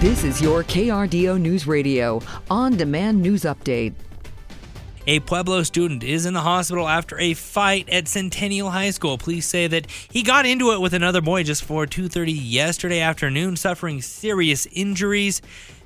This is your KRDO News Radio on demand news update. A Pueblo student is in the hospital after a fight at Centennial High School. Police say that he got into it with another boy just before 2:30 yesterday afternoon, suffering serious injuries.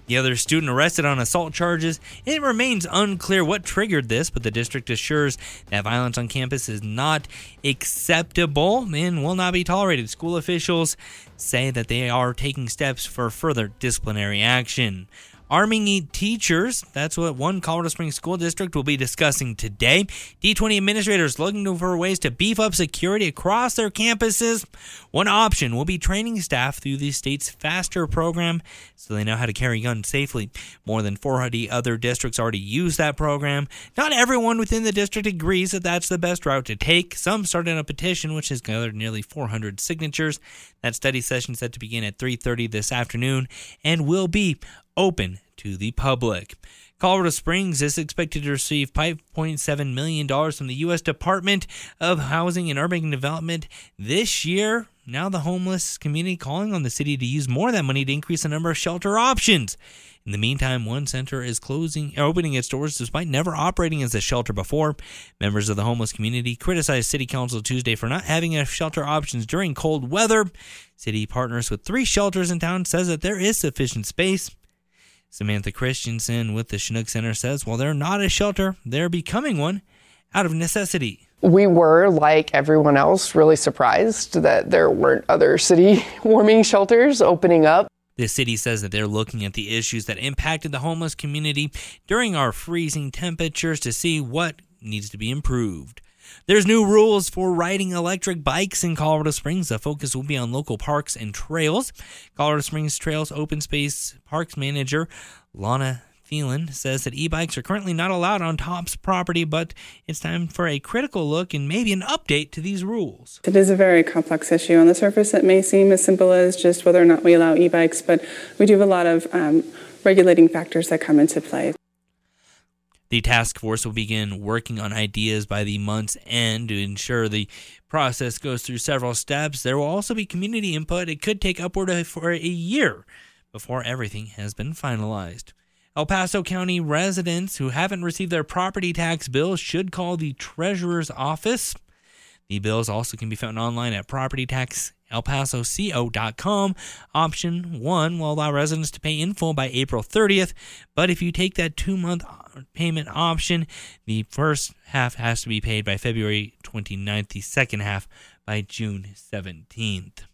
The other student arrested on assault charges. It remains unclear what triggered this, but the district assures that violence on campus is not acceptable and will not be tolerated. School officials say that they are taking steps for further disciplinary action. Arming teachers, that's what one Colorado Springs school district will be discussing today. D20 administrators looking for ways to beef up security across their campuses. One option will be training staff through the state's FASTER program so they know how to carry guns safely. More than 400 other districts already use that program. Not everyone within the district agrees that that's the best route to take. Some started a petition which has gathered nearly 400 signatures. That study session is set to begin at 3:30 this afternoon and will be open to the public. Colorado Springs is expected to receive $5.7 million from the U.S. Department of Housing and Urban Development this year. Now, the homeless community calling on the city to use more of that money to increase the number of shelter options. In the meantime, one center is closing, opening its doors despite never operating as a shelter before. Members of the homeless community criticized City Council Tuesday for not having enough shelter options during cold weather. City partners with three shelters in town says that there is sufficient space. Samantha Christensen with the Chinook Center says while they're not a shelter, they're becoming one out of necessity. We were, like everyone else, really surprised that there weren't other city warming shelters opening up. The city says that they're looking at the issues that impacted the homeless community during our freezing temperatures to see what needs to be improved. There's new rules for riding electric bikes in Colorado Springs. The focus will be on local parks and trails. Colorado Springs Trails Open Space Parks Manager Lana Thielen says that e bikes are currently not allowed on TOPS property, but it's time for a critical look and maybe an update to these rules. It is a very complex issue. On the surface, it may seem as simple as just whether or not we allow e bikes, but we do have a lot of um, regulating factors that come into play. The task force will begin working on ideas by the month's end to ensure the process goes through several steps. There will also be community input. It could take upward of for a year before everything has been finalized. El Paso County residents who haven't received their property tax bills should call the treasurer's office. The bills also can be found online at propertytaxelpasoco.com. Option 1 will allow residents to pay in full by April 30th, but if you take that 2-month payment option, the first half has to be paid by February 29th, the second half by June 17th.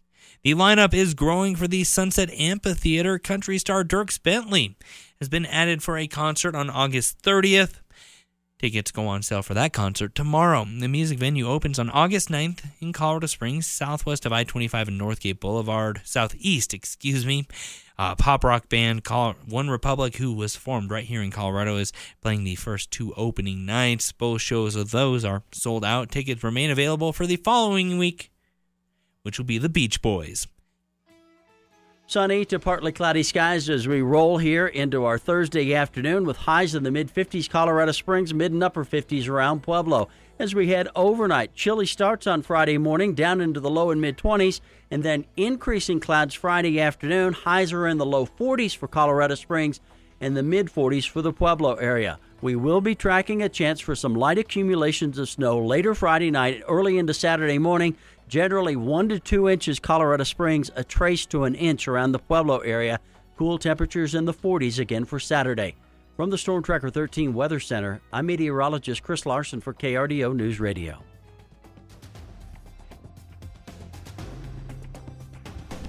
The lineup is growing for the Sunset Amphitheater. Country star Dierks Bentley has been added for a concert on August 30th. Tickets go on sale for that concert tomorrow. The music venue opens on August 9th in Colorado Springs, southwest of I 25 and Northgate Boulevard, southeast, excuse me. Uh, pop rock band OneRepublic, who was formed right here in Colorado, is playing the first two opening nights. Both shows of those are sold out. Tickets remain available for the following week, which will be the Beach Boys. Sunny to partly cloudy skies as we roll here into our Thursday afternoon with highs in the mid 50s, Colorado Springs, mid and upper 50s around Pueblo. As we head overnight, chilly starts on Friday morning down into the low and mid 20s, and then increasing clouds Friday afternoon. Highs are in the low 40s for Colorado Springs and the mid 40s for the Pueblo area. We will be tracking a chance for some light accumulations of snow later Friday night, early into Saturday morning. Generally, one to two inches Colorado Springs, a trace to an inch around the Pueblo area. Cool temperatures in the 40s again for Saturday. From the Storm Tracker 13 Weather Center, I'm meteorologist Chris Larson for KRDO News Radio.